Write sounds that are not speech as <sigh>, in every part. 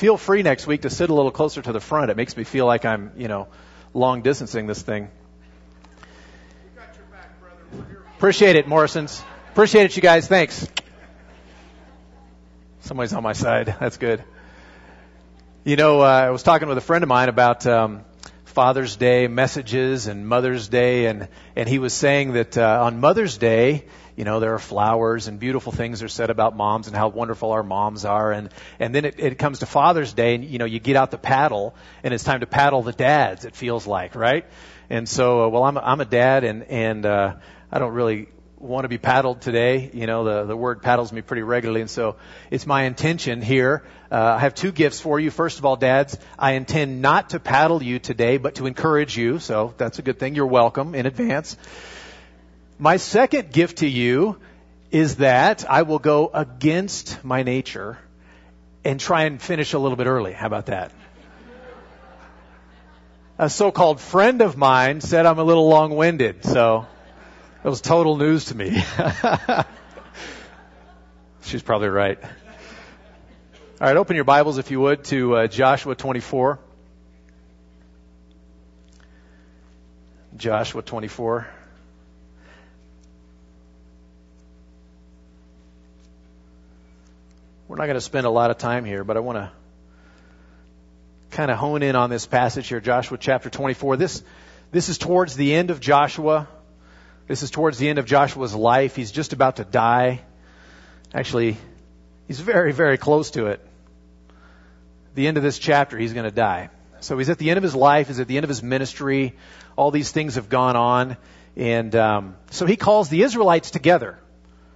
feel free next week to sit a little closer to the front. It makes me feel like I'm, you know, long distancing this thing. Appreciate it, Morrison's. Appreciate it, you guys. Thanks. Somebody's on my side. That's good. You know, uh, I was talking with a friend of mine about um, Father's Day messages and Mother's Day, and and he was saying that uh, on Mother's Day, you know, there are flowers and beautiful things are said about moms and how wonderful our moms are, and and then it, it comes to Father's Day, and you know, you get out the paddle, and it's time to paddle the dads. It feels like, right? And so, uh, well, I'm I'm a dad, and and uh, I don't really want to be paddled today. You know, the, the word paddles me pretty regularly. And so it's my intention here. Uh, I have two gifts for you. First of all, dads, I intend not to paddle you today, but to encourage you. So that's a good thing. You're welcome in advance. My second gift to you is that I will go against my nature and try and finish a little bit early. How about that? A so-called friend of mine said I'm a little long-winded, so that was total news to me. <laughs> She's probably right. All right, open your Bibles, if you would, to uh, Joshua 24. Joshua 24. Not going to spend a lot of time here, but I want to kind of hone in on this passage here, Joshua chapter 24. This, this is towards the end of Joshua. This is towards the end of Joshua's life. He's just about to die. Actually, he's very, very close to it. The end of this chapter, he's going to die. So he's at the end of his life. He's at the end of his ministry. All these things have gone on. And um, so he calls the Israelites together.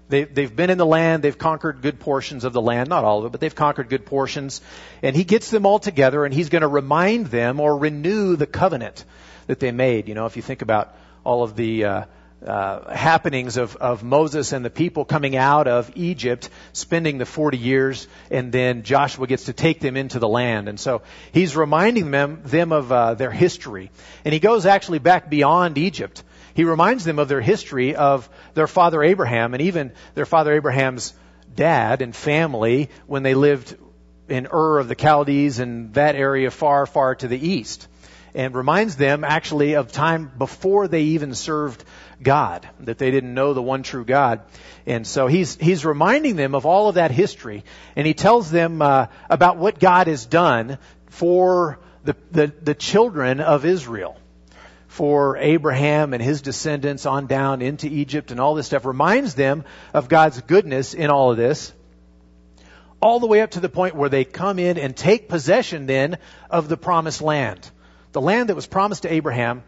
They, they've been in the land. They've conquered good portions of the land. Not all of it, but they've conquered good portions. And he gets them all together and he's going to remind them or renew the covenant that they made. You know, if you think about all of the uh, uh, happenings of, of Moses and the people coming out of Egypt, spending the 40 years, and then Joshua gets to take them into the land. And so he's reminding them, them of uh, their history. And he goes actually back beyond Egypt. He reminds them of their history of their father Abraham and even their father Abraham's dad and family when they lived in Ur of the Chaldees and that area far, far to the east. And reminds them actually of time before they even served God, that they didn't know the one true God. And so he's, he's reminding them of all of that history, and he tells them uh, about what God has done for the, the, the children of Israel for Abraham and his descendants on down into Egypt and all this stuff reminds them of God's goodness in all of this. All the way up to the point where they come in and take possession then of the promised land. The land that was promised to Abraham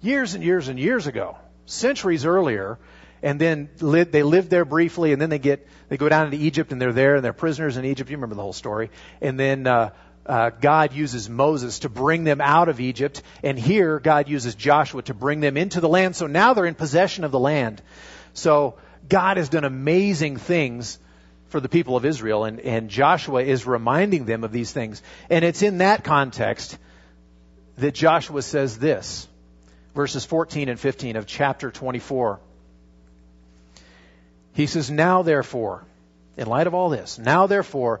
years and years and years ago centuries earlier, and then they live there briefly, and then they get they go down into Egypt, and they're there, and they're prisoners in Egypt. You remember the whole story. And then uh, uh, God uses Moses to bring them out of Egypt, and here God uses Joshua to bring them into the land. So now they're in possession of the land. So God has done amazing things for the people of Israel, and, and Joshua is reminding them of these things. And it's in that context that Joshua says this verses 14 and 15 of chapter 24. He says, Now therefore, in light of all this, now therefore,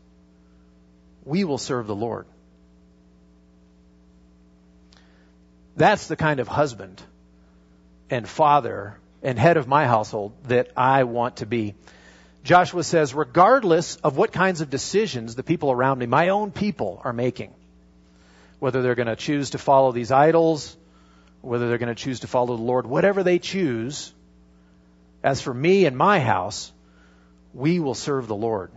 we will serve the Lord. That's the kind of husband and father and head of my household that I want to be. Joshua says, regardless of what kinds of decisions the people around me, my own people, are making, whether they're going to choose to follow these idols, whether they're going to choose to follow the Lord, whatever they choose, as for me and my house, we will serve the Lord.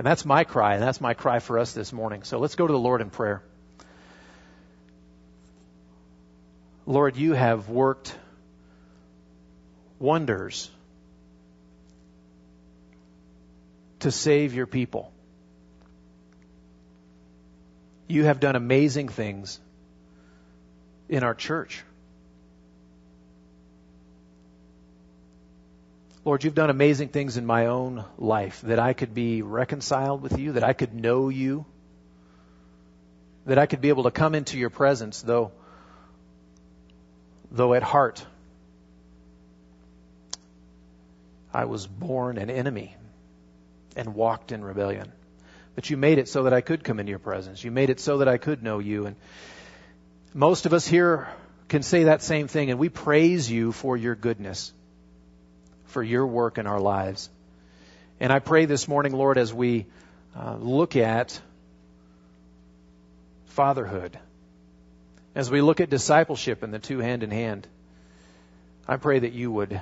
And that's my cry, and that's my cry for us this morning. So let's go to the Lord in prayer. Lord, you have worked wonders to save your people. you have done amazing things in our church. Lord, you've done amazing things in my own life that I could be reconciled with you, that I could know you, that I could be able to come into your presence, though, though at heart I was born an enemy and walked in rebellion. But you made it so that I could come into your presence. You made it so that I could know you. And most of us here can say that same thing, and we praise you for your goodness, for your work in our lives. And I pray this morning, Lord, as we uh, look at fatherhood, as we look at discipleship and the two hand in hand, I pray that you would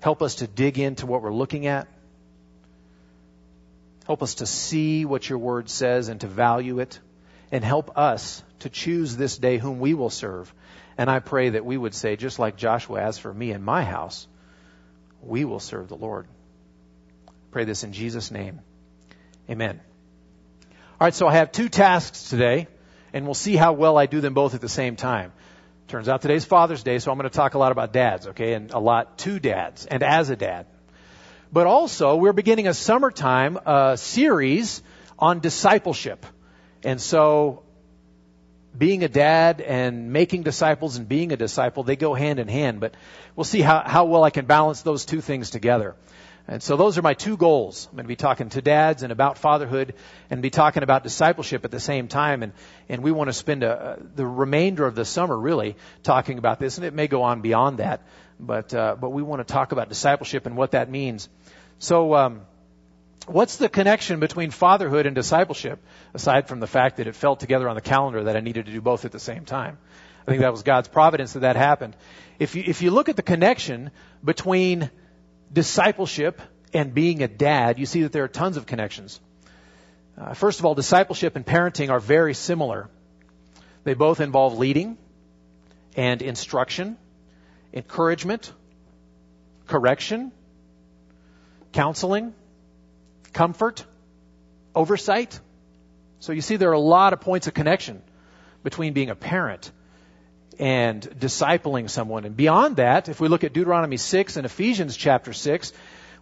help us to dig into what we're looking at Help us to see what your word says and to value it. And help us to choose this day whom we will serve. And I pray that we would say, just like Joshua, as for me and my house, we will serve the Lord. Pray this in Jesus' name. Amen. All right, so I have two tasks today, and we'll see how well I do them both at the same time. Turns out today's Father's Day, so I'm going to talk a lot about dads, okay, and a lot to dads, and as a dad. But also, we're beginning a summertime uh, series on discipleship. And so, being a dad and making disciples and being a disciple, they go hand in hand. But we'll see how, how well I can balance those two things together. And so those are my two goals. I'm going to be talking to dads and about fatherhood and be talking about discipleship at the same time. And, and we want to spend a, the remainder of the summer really talking about this. And it may go on beyond that. But, uh, but we want to talk about discipleship and what that means. So, um, what's the connection between fatherhood and discipleship, aside from the fact that it fell together on the calendar that I needed to do both at the same time? I think that was God's providence that that happened. If you, if you look at the connection between discipleship and being a dad, you see that there are tons of connections. Uh, first of all, discipleship and parenting are very similar. They both involve leading and instruction, encouragement, correction, counseling, comfort, oversight. So you see there are a lot of points of connection between being a parent and discipling someone. And beyond that, if we look at Deuteronomy 6 and Ephesians chapter 6,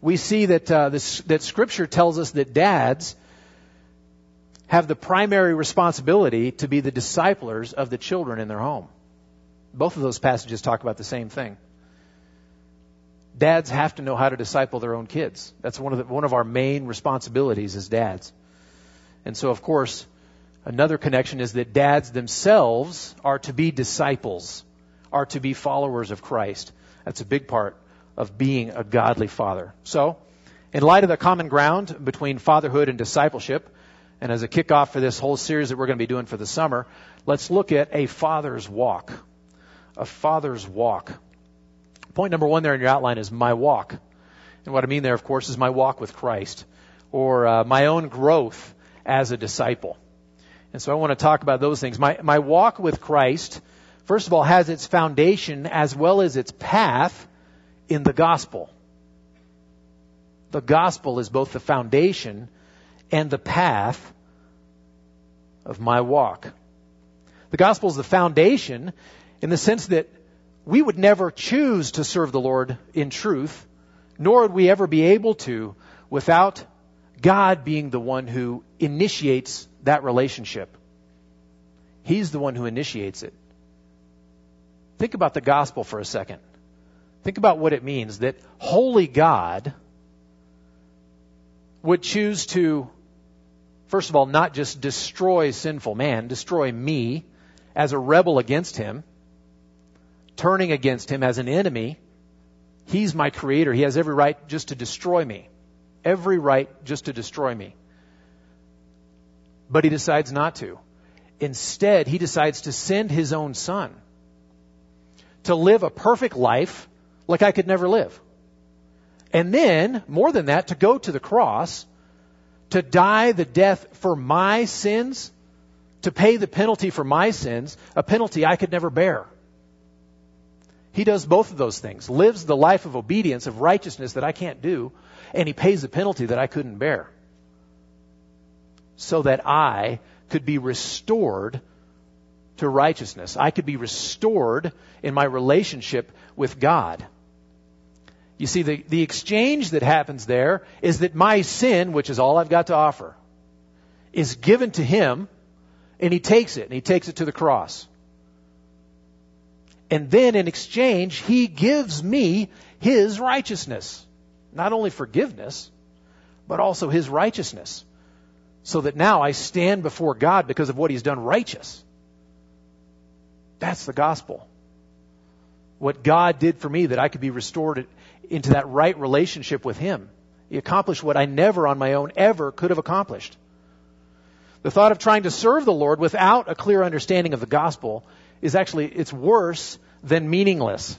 we see that, uh, this, that Scripture tells us that dads have the primary responsibility to be the disciplers of the children in their home. Both of those passages talk about the same thing dads have to know how to disciple their own kids. That's one of the, one of our main responsibilities as dads. And so, of course, another connection is that dads themselves are to be disciples, are to be followers of Christ. That's a big part of being a godly father. So, in light of the common ground between fatherhood and discipleship, and as a kickoff for this whole series that we're going to be doing for the summer, let's look at a father's walk. A father's walk. Point number one there in your outline is my walk. And what I mean there, of course, is my walk with Christ or uh, my own growth as a disciple. And so I want to talk about those things. My, my walk with Christ, first of all, has its foundation as well as its path in the gospel. The gospel is both the foundation and the path of my walk. The gospel is the foundation in the sense that we would never choose to serve the Lord in truth, nor would we ever be able to without God being the one who initiates that relationship. He's the one who initiates it. Think about the gospel for a second. Think about what it means that holy God would choose to, first of all, not just destroy sinful man, destroy me as a rebel against him, turning against him as an enemy, he's my creator. He has every right just to destroy me. Every right just to destroy me. But he decides not to. Instead, he decides to send his own son to live a perfect life like I could never live. And then, more than that, to go to the cross, to die the death for my sins, to pay the penalty for my sins, a penalty I could never bear. He does both of those things. Lives the life of obedience, of righteousness that I can't do, and he pays the penalty that I couldn't bear. So that I could be restored to righteousness. I could be restored in my relationship with God. You see, the, the exchange that happens there is that my sin, which is all I've got to offer, is given to Him, and He takes it, and He takes it to the cross. And then in exchange, He gives me His righteousness. Not only forgiveness, but also His righteousness. So that now I stand before God because of what He's done righteous. That's the gospel. What God did for me that I could be restored into that right relationship with Him. He accomplished what I never on my own ever could have accomplished. The thought of trying to serve the Lord without a clear understanding of the gospel is actually, it's worse than meaningless.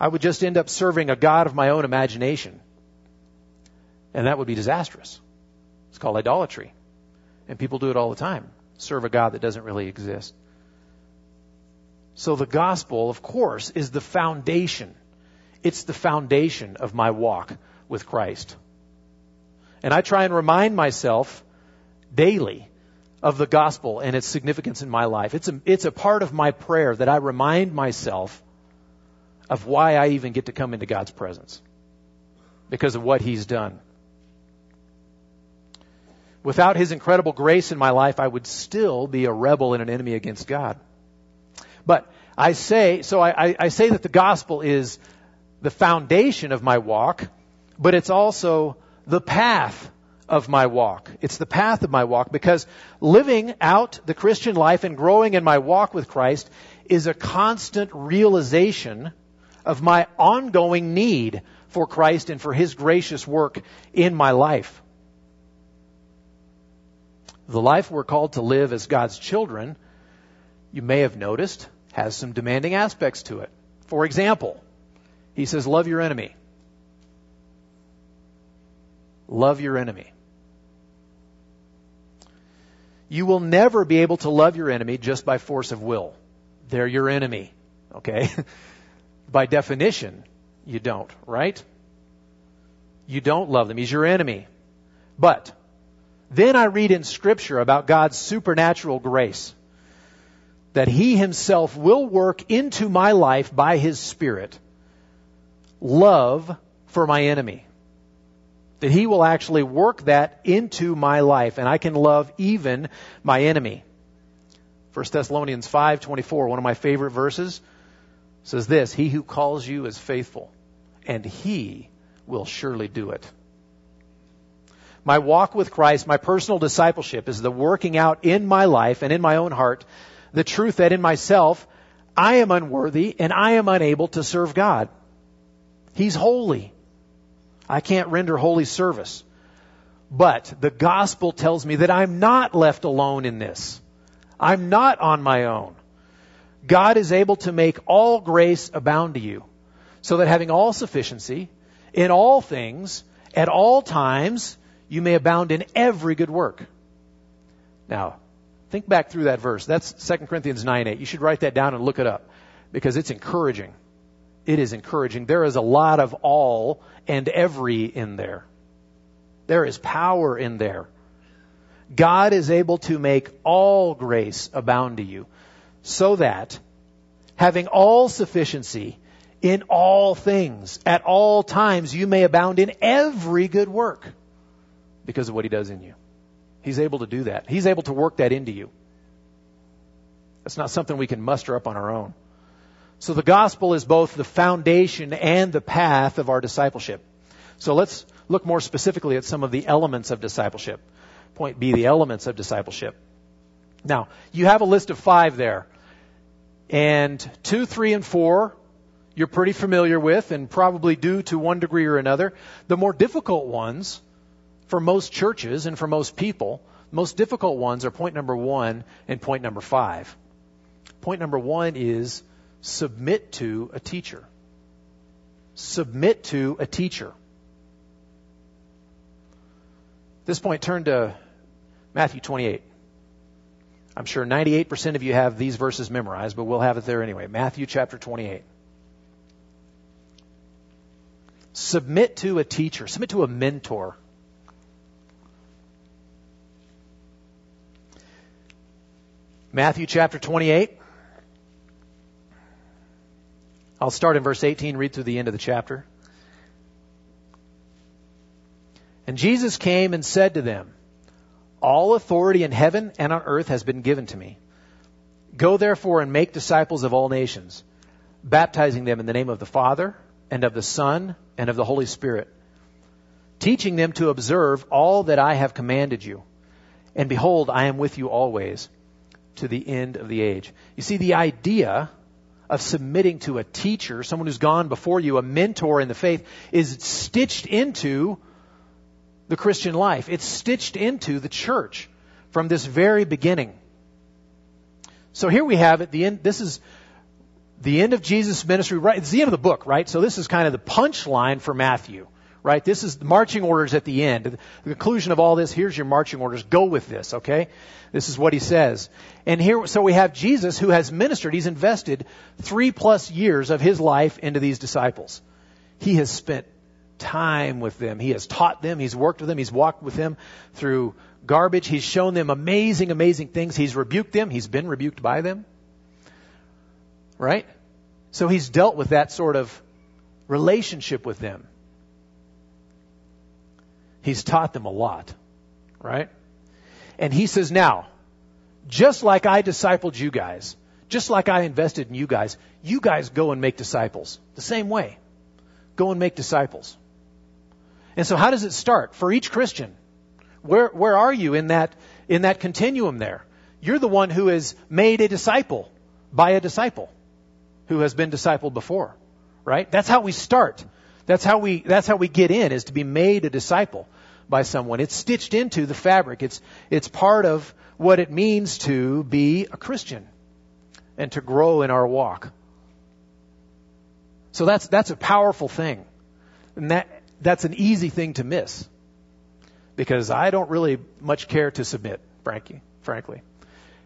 I would just end up serving a God of my own imagination. And that would be disastrous. It's called idolatry. And people do it all the time. Serve a God that doesn't really exist. So the gospel, of course, is the foundation. It's the foundation of my walk with Christ. And I try and remind myself daily of the gospel and its significance in my life. It's a, it's a part of my prayer that I remind myself of why I even get to come into God's presence because of what He's done. Without His incredible grace in my life, I would still be a rebel and an enemy against God. But I say, so I, I, I say that the gospel is the foundation of my walk, but it's also the path of my walk. It's the path of my walk because living out the Christian life and growing in my walk with Christ is a constant realization of my ongoing need for Christ and for His gracious work in my life. The life we're called to live as God's children, you may have noticed, has some demanding aspects to it. For example, He says, love your enemy. Love your enemy. You will never be able to love your enemy just by force of will. They're your enemy. Okay? <laughs> by definition, you don't, right? You don't love them. He's your enemy. But then I read in Scripture about God's supernatural grace that He Himself will work into my life by His Spirit love for my enemy that he will actually work that into my life and I can love even my enemy. 1 Thessalonians 5:24, one of my favorite verses, says this, he who calls you is faithful and he will surely do it. My walk with Christ, my personal discipleship is the working out in my life and in my own heart the truth that in myself I am unworthy and I am unable to serve God. He's holy. I can't render holy service. But the gospel tells me that I'm not left alone in this. I'm not on my own. God is able to make all grace abound to you, so that having all sufficiency in all things, at all times, you may abound in every good work. Now, think back through that verse. That's 2 Corinthians 9 8. You should write that down and look it up because it's encouraging it is encouraging. There is a lot of all and every in there. There is power in there. God is able to make all grace abound to you so that having all sufficiency in all things at all times you may abound in every good work because of what he does in you. He's able to do that. He's able to work that into you. That's not something we can muster up on our own. So the gospel is both the foundation and the path of our discipleship. So let's look more specifically at some of the elements of discipleship. Point B, the elements of discipleship. Now, you have a list of five there. And two, three, and four, you're pretty familiar with and probably do to one degree or another. The more difficult ones, for most churches and for most people, most difficult ones are point number one and point number five. Point number one is submit to a teacher. Submit to a teacher. At this point, turn to Matthew 28. I'm sure 98% of you have these verses memorized, but we'll have it there anyway. Matthew chapter 28. Submit to a teacher, submit to a mentor. Matthew chapter 28. I'll start in verse 18, read through the end of the chapter. And Jesus came and said to them, All authority in heaven and on earth has been given to me. Go therefore and make disciples of all nations, baptizing them in the name of the Father, and of the Son, and of the Holy Spirit, teaching them to observe all that I have commanded you. And behold, I am with you always to the end of the age. You see, the idea of submitting to a teacher, someone who's gone before you, a mentor in the faith, is stitched into the Christian life. It's stitched into the church from this very beginning. So here we have it. The end, this is the end of Jesus' ministry. Right, it's the end of the book, right? So this is kind of the punchline for Matthew, right? This is marching orders at the end. The conclusion of all this. Here's your marching orders. Go with this, okay? This is what he says. And here, so we have Jesus who has ministered. He's invested three plus years of his life into these disciples. He has spent time with them. He has taught them. He's worked with them. He's walked with them through garbage. He's shown them amazing, amazing things. He's rebuked them. He's been rebuked by them. Right? So he's dealt with that sort of relationship with them. He's taught them a lot. Right? And he says, now, just like I discipled you guys, just like I invested in you guys, you guys go and make disciples. The same way. Go and make disciples. And so how does it start for each Christian? Where, where are you in that, in that continuum there? You're the one who is made a disciple by a disciple who has been discipled before, right? That's how we start. That's how we, that's how we get in is to be made a disciple by someone. It's stitched into the fabric. It's, it's part of what it means to be a Christian and to grow in our walk. So that's, that's a powerful thing. And that, that's an easy thing to miss. Because I don't really much care to submit, frankly, frankly.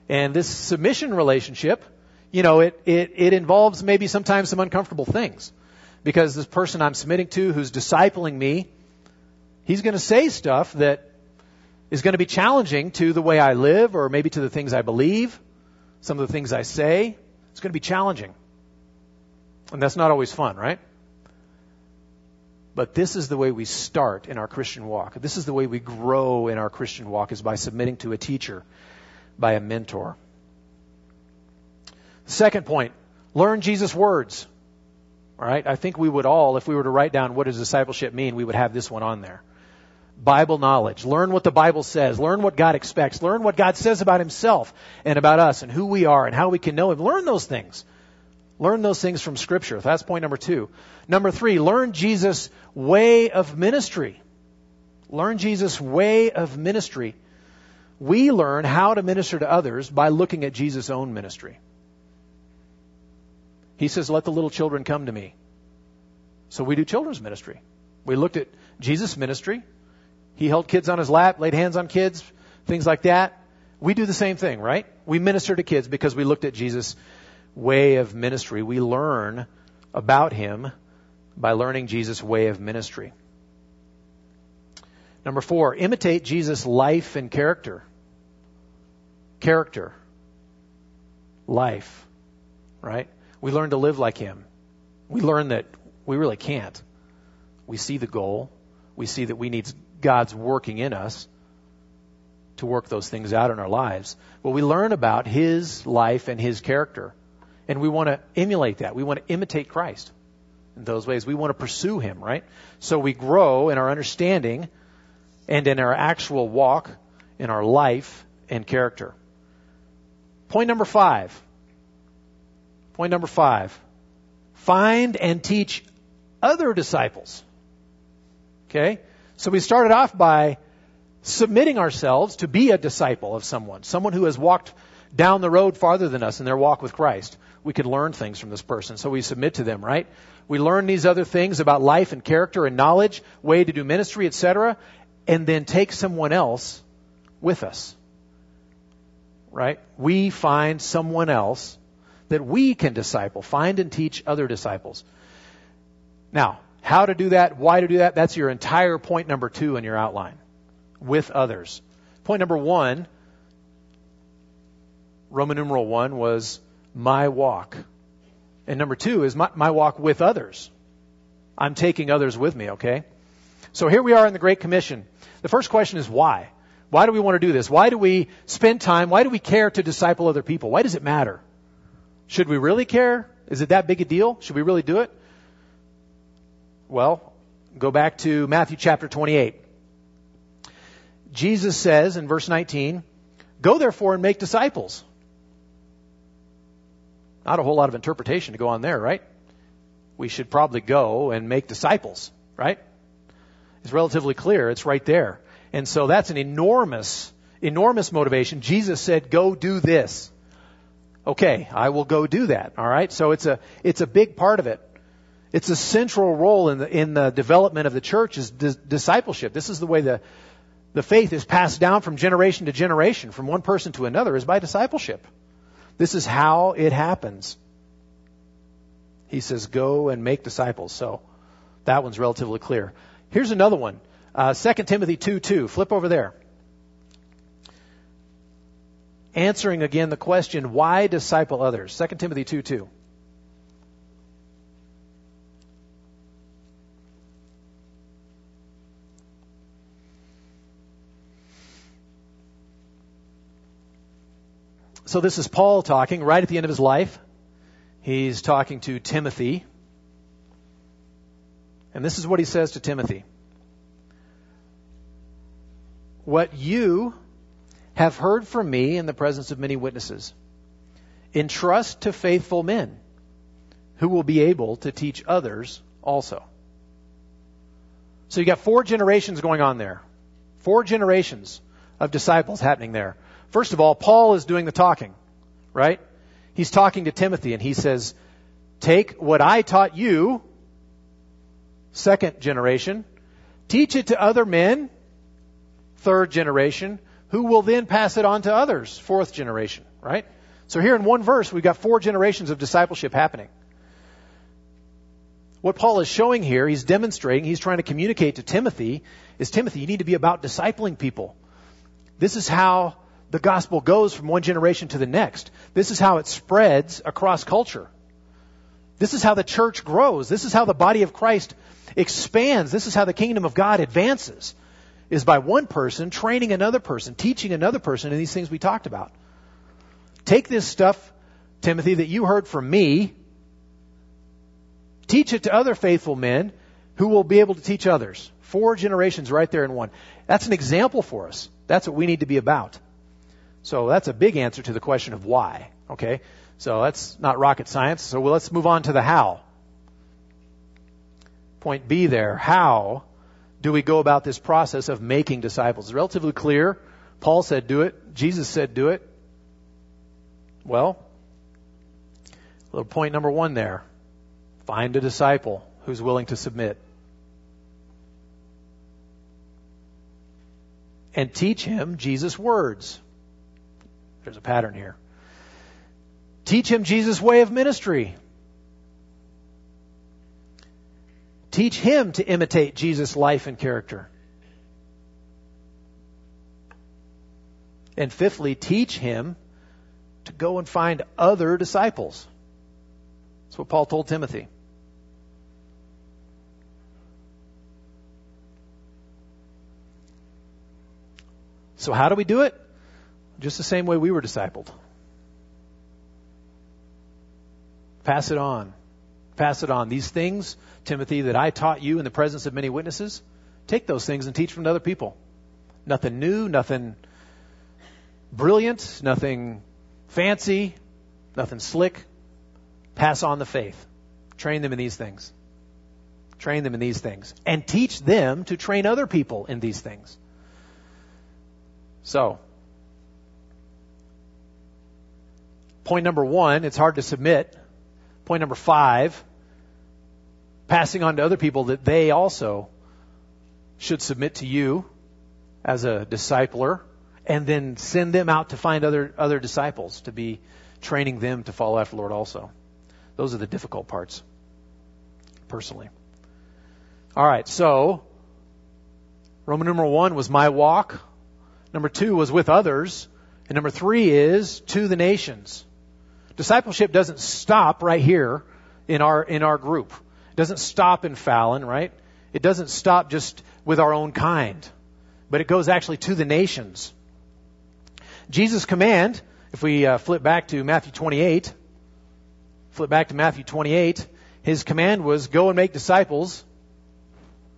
And this submission relationship, you know, it, it, it involves maybe sometimes some uncomfortable things. Because this person I'm submitting to who's discipling me, he's going to say stuff that is going to be challenging to the way I live or maybe to the things I believe, some of the things I say. It's going to be challenging. And that's not always fun, right? But this is the way we start in our Christian walk. This is the way we grow in our Christian walk is by submitting to a teacher, by a mentor. Second point, learn Jesus' words. All right? I think we would all, if we were to write down what does discipleship mean, we would have this one on there. Bible knowledge. Learn what the Bible says. Learn what God expects. Learn what God says about Himself and about us and who we are and how we can know Him. Learn those things. Learn those things from Scripture. That's point number two. Number three, learn Jesus' way of ministry. Learn Jesus' way of ministry. We learn how to minister to others by looking at Jesus' own ministry. He says, Let the little children come to me. So we do children's ministry. We looked at Jesus' ministry. He held kids on his lap, laid hands on kids, things like that. We do the same thing, right? We minister to kids because we looked at Jesus' way of ministry. We learn about him by learning Jesus' way of ministry. Number four, imitate Jesus' life and character. Character. Life. Right? We learn to live like him. We learn that we really can't. We see the goal. We see that we need God's working in us to work those things out in our lives. But we learn about his life and his character. And we want to emulate that. We want to imitate Christ in those ways. We want to pursue Him, right? So we grow in our understanding and in our actual walk, in our life and character. Point number five. Point number five. Find and teach other disciples. Okay? So we started off by submitting ourselves to be a disciple of someone, someone who has walked down the road farther than us in their walk with Christ we could learn things from this person. So we submit to them, right? We learn these other things about life and character and knowledge, way to do ministry, etc., and then take someone else with us. Right? We find someone else that we can disciple, find and teach other disciples. Now, how to do that, why to do that, that's your entire point number two in your outline. With others. Point number one, Roman numeral one was my walk. And number two is my, my walk with others. I'm taking others with me, okay? So here we are in the Great Commission. The first question is why? Why do we want to do this? Why do we spend time? Why do we care to disciple other people? Why does it matter? Should we really care? Is it that big a deal? Should we really do it? Well, go back to Matthew chapter 28. Jesus says in verse 19, Go therefore and make disciples. Not a whole lot of interpretation to go on there, right? We should probably go and make disciples, right? It's relatively clear. It's right there. And so that's an enormous, enormous motivation. Jesus said, go do this. Okay, I will go do that. All right. So it's a, it's a big part of it. It's a central role in the, in the development of the church is dis- discipleship. This is the way the, the faith is passed down from generation to generation, from one person to another, is by discipleship. This is how it happens. He says, go and make disciples. So that one's relatively clear. Here's another one. Uh, 2 Timothy 2 2. Flip over there. Answering again the question, why disciple others? 2 Timothy 2 2. So this is Paul talking right at the end of his life. He's talking to Timothy. And this is what he says to Timothy. What you have heard from me in the presence of many witnesses, entrust to faithful men who will be able to teach others also. So you got four generations going on there. Four generations of disciples happening there. First of all, Paul is doing the talking, right? He's talking to Timothy and he says, take what I taught you, second generation, teach it to other men, third generation, who will then pass it on to others, fourth generation, right? So here in one verse, we've got four generations of discipleship happening. What Paul is showing here, he's demonstrating, he's trying to communicate to Timothy, is Timothy, you need to be about discipling people. This is how the gospel goes from one generation to the next. This is how it spreads across culture. This is how the church grows. This is how the body of Christ expands. This is how the kingdom of God advances. Is by one person training another person, teaching another person in these things we talked about. Take this stuff, Timothy, that you heard from me, teach it to other faithful men who will be able to teach others. Four generations right there in one. That's an example for us. That's what we need to be about. So that's a big answer to the question of why. Okay? So that's not rocket science. So let's move on to the how. Point B there. How do we go about this process of making disciples? It's relatively clear. Paul said do it. Jesus said do it. Well, little point number one there. Find a disciple who's willing to submit. And teach him Jesus' words. There's a pattern here. Teach him Jesus' way of ministry. Teach him to imitate Jesus' life and character. And fifthly, teach him to go and find other disciples. That's what Paul told Timothy. So, how do we do it? Just the same way we were discipled. Pass it on. Pass it on. These things, Timothy, that I taught you in the presence of many witnesses, take those things and teach them to other people. Nothing new, nothing brilliant, nothing fancy, nothing slick. Pass on the faith. Train them in these things. Train them in these things. And teach them to train other people in these things. So, Point number one, it's hard to submit. Point number five, passing on to other people that they also should submit to you as a discipler and then send them out to find other, other disciples to be training them to follow after the Lord also. Those are the difficult parts, personally. All right, so Roman numeral one was my walk. Number two was with others. And number three is to the nations. Discipleship doesn't stop right here in our, in our group. It doesn't stop in Fallon, right? It doesn't stop just with our own kind, but it goes actually to the nations. Jesus' command, if we uh, flip back to Matthew 28, flip back to Matthew 28, his command was go and make disciples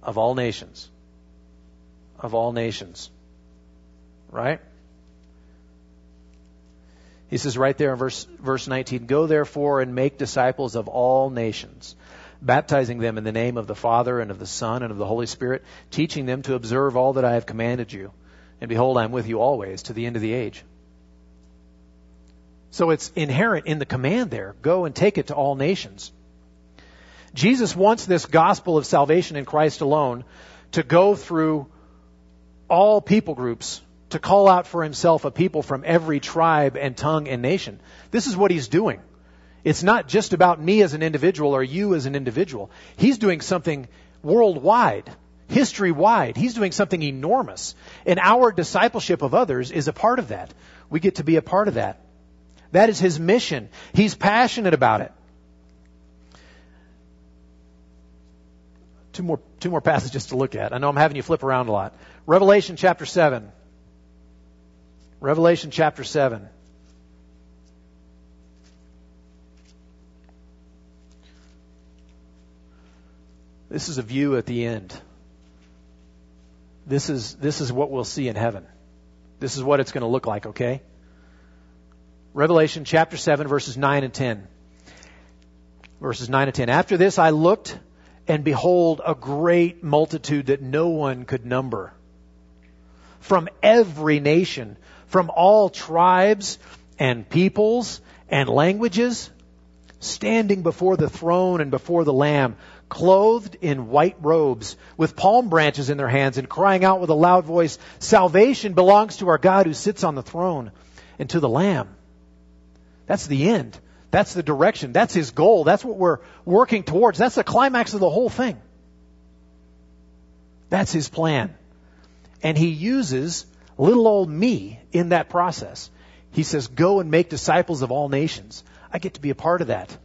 of all nations. Of all nations. Right? He says right there in verse, verse 19, Go therefore and make disciples of all nations, baptizing them in the name of the Father and of the Son and of the Holy Spirit, teaching them to observe all that I have commanded you. And behold, I am with you always to the end of the age. So it's inherent in the command there. Go and take it to all nations. Jesus wants this gospel of salvation in Christ alone to go through all people groups to call out for himself a people from every tribe and tongue and nation. This is what he's doing. It's not just about me as an individual or you as an individual. He's doing something worldwide, history wide. He's doing something enormous. And our discipleship of others is a part of that. We get to be a part of that. That is his mission. He's passionate about it. Two more, two more passages to look at. I know I'm having you flip around a lot. Revelation chapter 7. Revelation chapter 7. This is a view at the end. This is, this is what we'll see in heaven. This is what it's going to look like, okay? Revelation chapter 7, verses 9 and 10. Verses 9 and 10. After this I looked, and behold, a great multitude that no one could number. From every nation from all tribes and peoples and languages, standing before the throne and before the Lamb, clothed in white robes, with palm branches in their hands, and crying out with a loud voice, Salvation belongs to our God who sits on the throne and to the Lamb. That's the end. That's the direction. That's his goal. That's what we're working towards. That's the climax of the whole thing. That's his plan. And he uses little old me in that process. He says, go and make disciples of all nations. I get to be a part of that.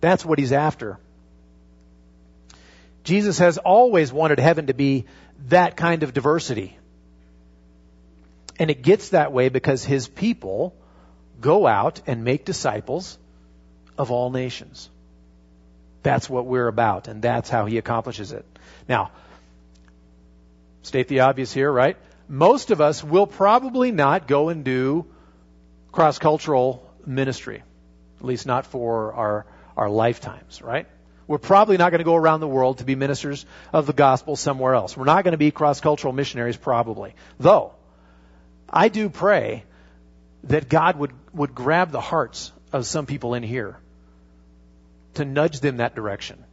That's what he's after. Jesus has always wanted heaven to be that kind of diversity. And it gets that way because his people go out and make disciples of all nations. That's what we're about, and that's how he accomplishes it. Now, state the obvious here, right? Most of us will probably not go and do cross cultural ministry, at least not for our, our lifetimes, right? We're probably not going to go around the world to be ministers of the gospel somewhere else. We're not going to be cross cultural missionaries, probably. Though, I do pray that God would, would grab the hearts of some people in here to nudge them that direction,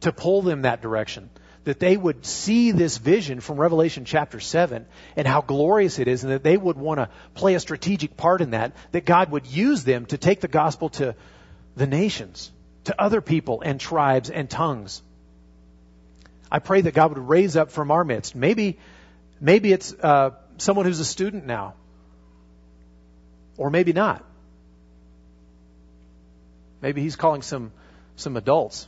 to pull them that direction that they would see this vision from Revelation chapter 7 and how glorious it is, and that they would want to play a strategic part in that, that God would use them to take the gospel to the nations, to other people and tribes and tongues. I pray that God would raise up from our midst. Maybe, maybe it's uh, someone who's a student now, or maybe not. Maybe He's calling some some adults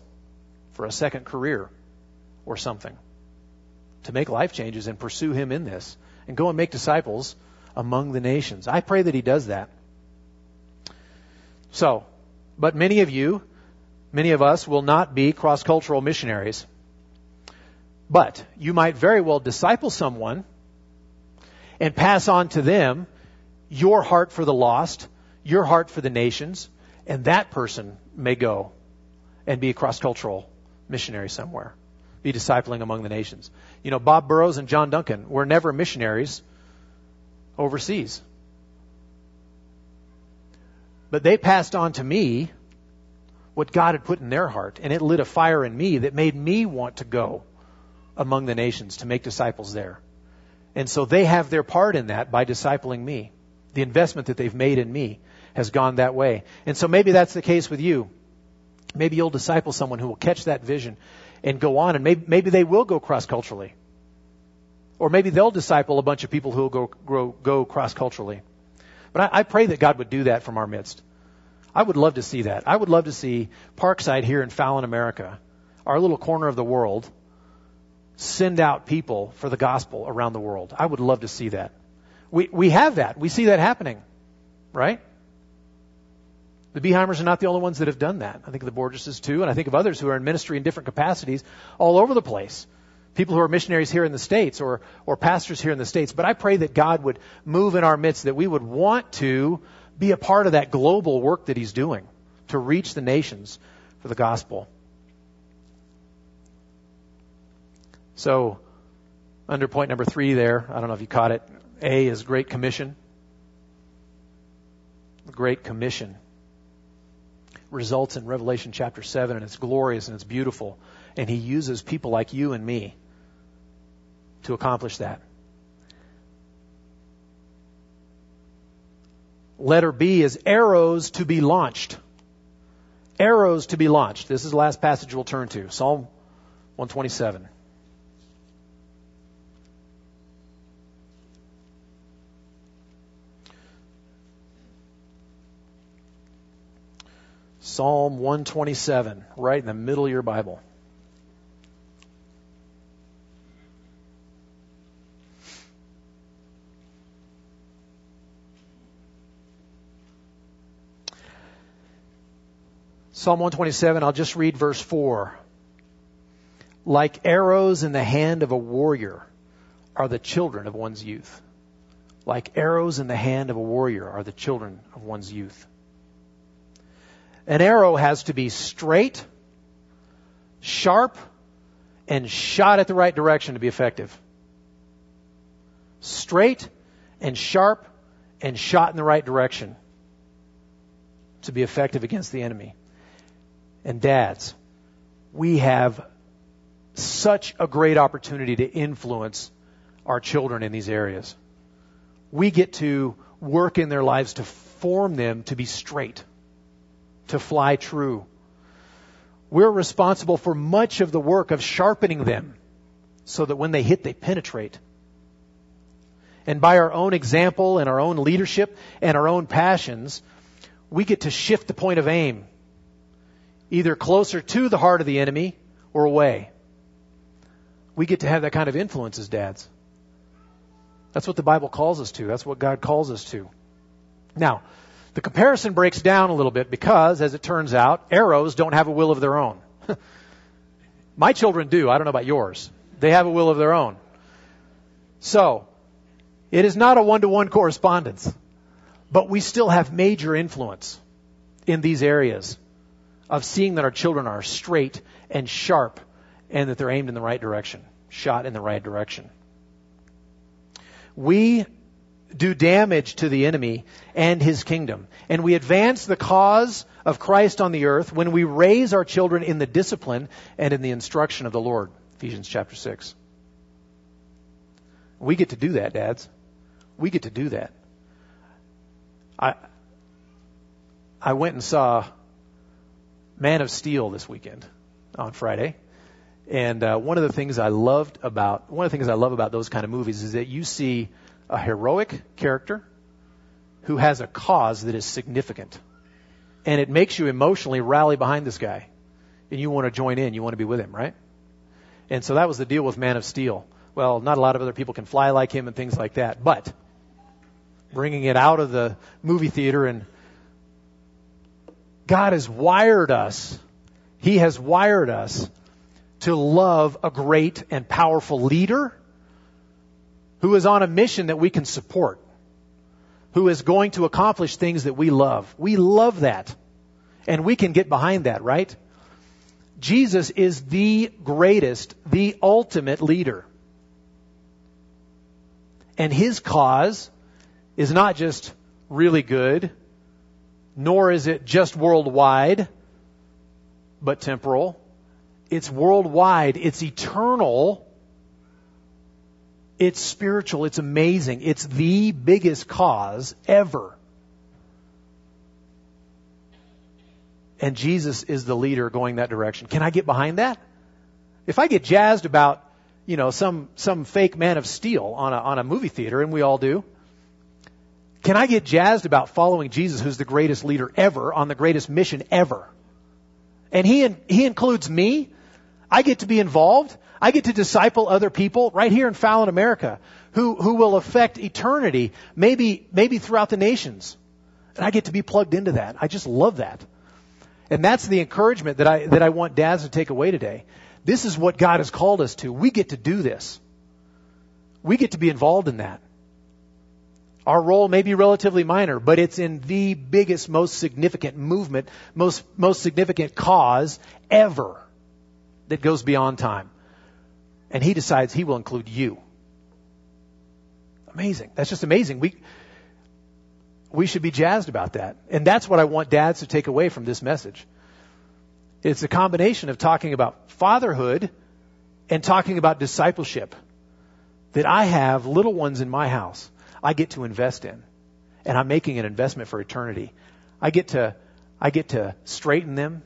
for a second career or something to make life changes and pursue Him in this and go and make disciples among the nations. I pray that He does that. So, but many of you, many of us will not be cross cultural missionaries. But you might very well disciple someone and pass on to them your heart for the lost, your heart for the nations, and that person may go and be a cross cultural missionary somewhere be discipling among the nations. You know, Bob Burrows and John Duncan were never missionaries overseas. But they passed on to me what God had put in their heart, and it lit a fire in me that made me want to go among the nations to make disciples there. And so they have their part in that by discipling me. The investment that they've made in me has gone that way. And so maybe that's the case with you. Maybe you'll disciple someone who will catch that vision and go on, and maybe, maybe they will go cross culturally. Or maybe they'll disciple a bunch of people who will go, go, cross culturally. But I, I pray that God would do that from our midst. I would love to see that. I would love to see Parkside here in Fallon, America, our little corner of the world, send out people for the gospel around the world. I would love to see that. We, we have that. We see that happening, right? The Beheimers are not the only ones that have done that. I think of the Borgeses too, and I think of others who are in ministry in different capacities all over the place. People who are missionaries here in the States or, or pastors here in the States. But I pray that God would move in our midst, that we would want to be a part of that global work that He's doing to reach the nations for the gospel. So, under point number three there, I don't know if you caught it. A is Great Commission. The Great Commission results in Revelation chapter 7, and it's glorious and it's beautiful. And He uses people like you and me to accomplish that. Letter B is arrows to be launched. Arrows to be launched. This is the last passage we'll turn to. Psalm 127. Psalm 127, right in the middle of your Bible. Psalm 127, I'll just read verse 4. Like arrows in the hand of a warrior are the children of one's youth. Like arrows in the hand of a warrior are the children of one's youth. An arrow has to be straight, sharp, and shot at the right direction to be effective. Straight and sharp and shot in the right direction to be effective against the enemy and dads, we have such a great opportunity to influence our children in these areas. We get to work in their lives to form them to be straight, to fly true. We're responsible for much of the work of sharpening them so that when they hit, they penetrate. And by our own example and our own leadership and our own passions, we get to shift the point of aim either closer to the heart of the enemy or away. We get to have that kind of influence as dads. That's what the Bible calls us to. That's what God calls us to. Now, the comparison breaks down a little bit because, as it turns out, arrows don't have a will of their own. <laughs> My children do. I don't know about yours. They have a will of their own. So, it is not a one to one correspondence, but we still have major influence in these areas of seeing that our children are straight and sharp and that they're aimed in the right direction, shot in the right direction. We do damage to the enemy and his kingdom. And we advance the cause of Christ on the earth when we raise our children in the discipline and in the instruction of the Lord. Ephesians chapter 6. We get to do that, dads. We get to do that. I, I went and saw Man of Steel this weekend on Friday. And uh, one of the things I loved about one of the things I love about those kind of movies is that you see a heroic character who has a cause that is significant, and it makes you emotionally rally behind this guy, and you want to join in, you want to be with him, right? And so that was the deal with Man of Steel. Well, not a lot of other people can fly like him and things like that, but bringing it out of the movie theater and God has wired us. He has wired us to love a great and powerful leader who is on a mission that we can support, who is going to accomplish things that we love. We love that. And we can get behind that, right? Jesus is the greatest, the ultimate leader. And his cause is not just really good nor is it just worldwide, but temporal. It's worldwide. It's eternal. It's spiritual. It's amazing. It's the biggest cause ever. And Jesus is the leader going that direction. Can I get behind that? If I get jazzed about, you know, some, some fake man of steel on a, on a movie theater, and we all do, Can I get jazzed about following Jesus, who's the greatest leader ever, on the greatest mission ever? And he, he includes me. I get to be involved. I get to disciple other people right here in Fallon, America, who, who will affect eternity, maybe, maybe throughout the nations. And I get to be plugged into that. I just love that. And that's the encouragement that I, that I want dads to take away today. This is what God has called us to. We get to do this. We get to be involved in that. Our role may be relatively minor, but it's in the biggest, most significant movement, most, most significant cause ever that goes beyond time. And he decides he will include you. Amazing. That's just amazing. We, we should be jazzed about that. And that's what I want dads to take away from this message. It's a combination of talking about fatherhood and talking about discipleship. That I have little ones in my house I get to invest in. And I'm making an investment for eternity. I get to, I get to straighten them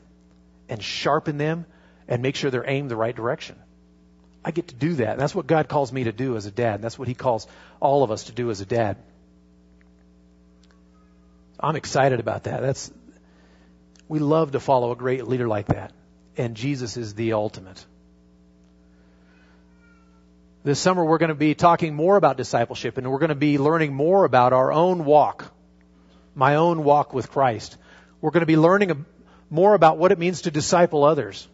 and sharpen them and make sure they're aimed the right direction. I get to do that. And that's what God calls me to do as a dad. That's what He calls all of us to do as a dad. I'm excited about that. That's we love to follow a great leader like that. And Jesus is the ultimate. This summer we're going to be talking more about discipleship and we're going to be learning more about our own walk. My own walk with Christ. We're going to be learning more about what it means to disciple others.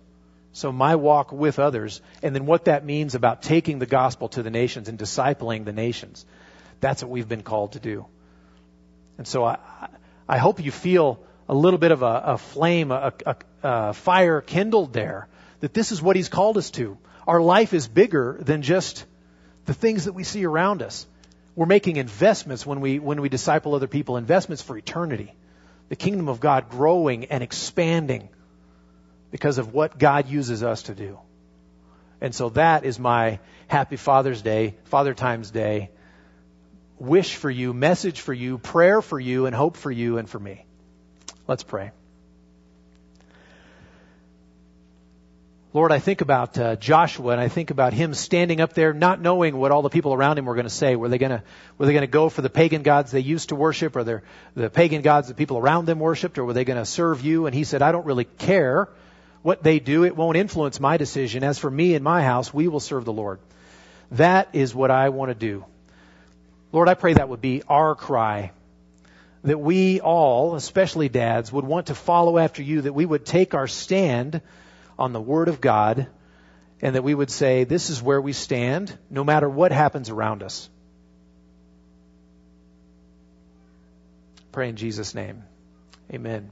So my walk with others and then what that means about taking the gospel to the nations and discipling the nations. That's what we've been called to do. And so I, I hope you feel a little bit of a, a flame, a, a, a fire kindled there, that this is what He's called us to. Our life is bigger than just the things that we see around us. We're making investments when we, when we disciple other people, investments for eternity. The kingdom of God growing and expanding because of what God uses us to do. And so that is my happy Father's Day, Father Times Day wish for you, message for you, prayer for you, and hope for you and for me. Let's pray. Lord, I think about uh, Joshua and I think about him standing up there, not knowing what all the people around him were going to say. Were they going to were they going to go for the pagan gods they used to worship, or the the pagan gods that people around them worshipped, or were they going to serve you? And he said, I don't really care what they do; it won't influence my decision. As for me and my house, we will serve the Lord. That is what I want to do. Lord, I pray that would be our cry. That we all, especially dads, would want to follow after you, that we would take our stand on the Word of God, and that we would say, This is where we stand, no matter what happens around us. Pray in Jesus' name. Amen.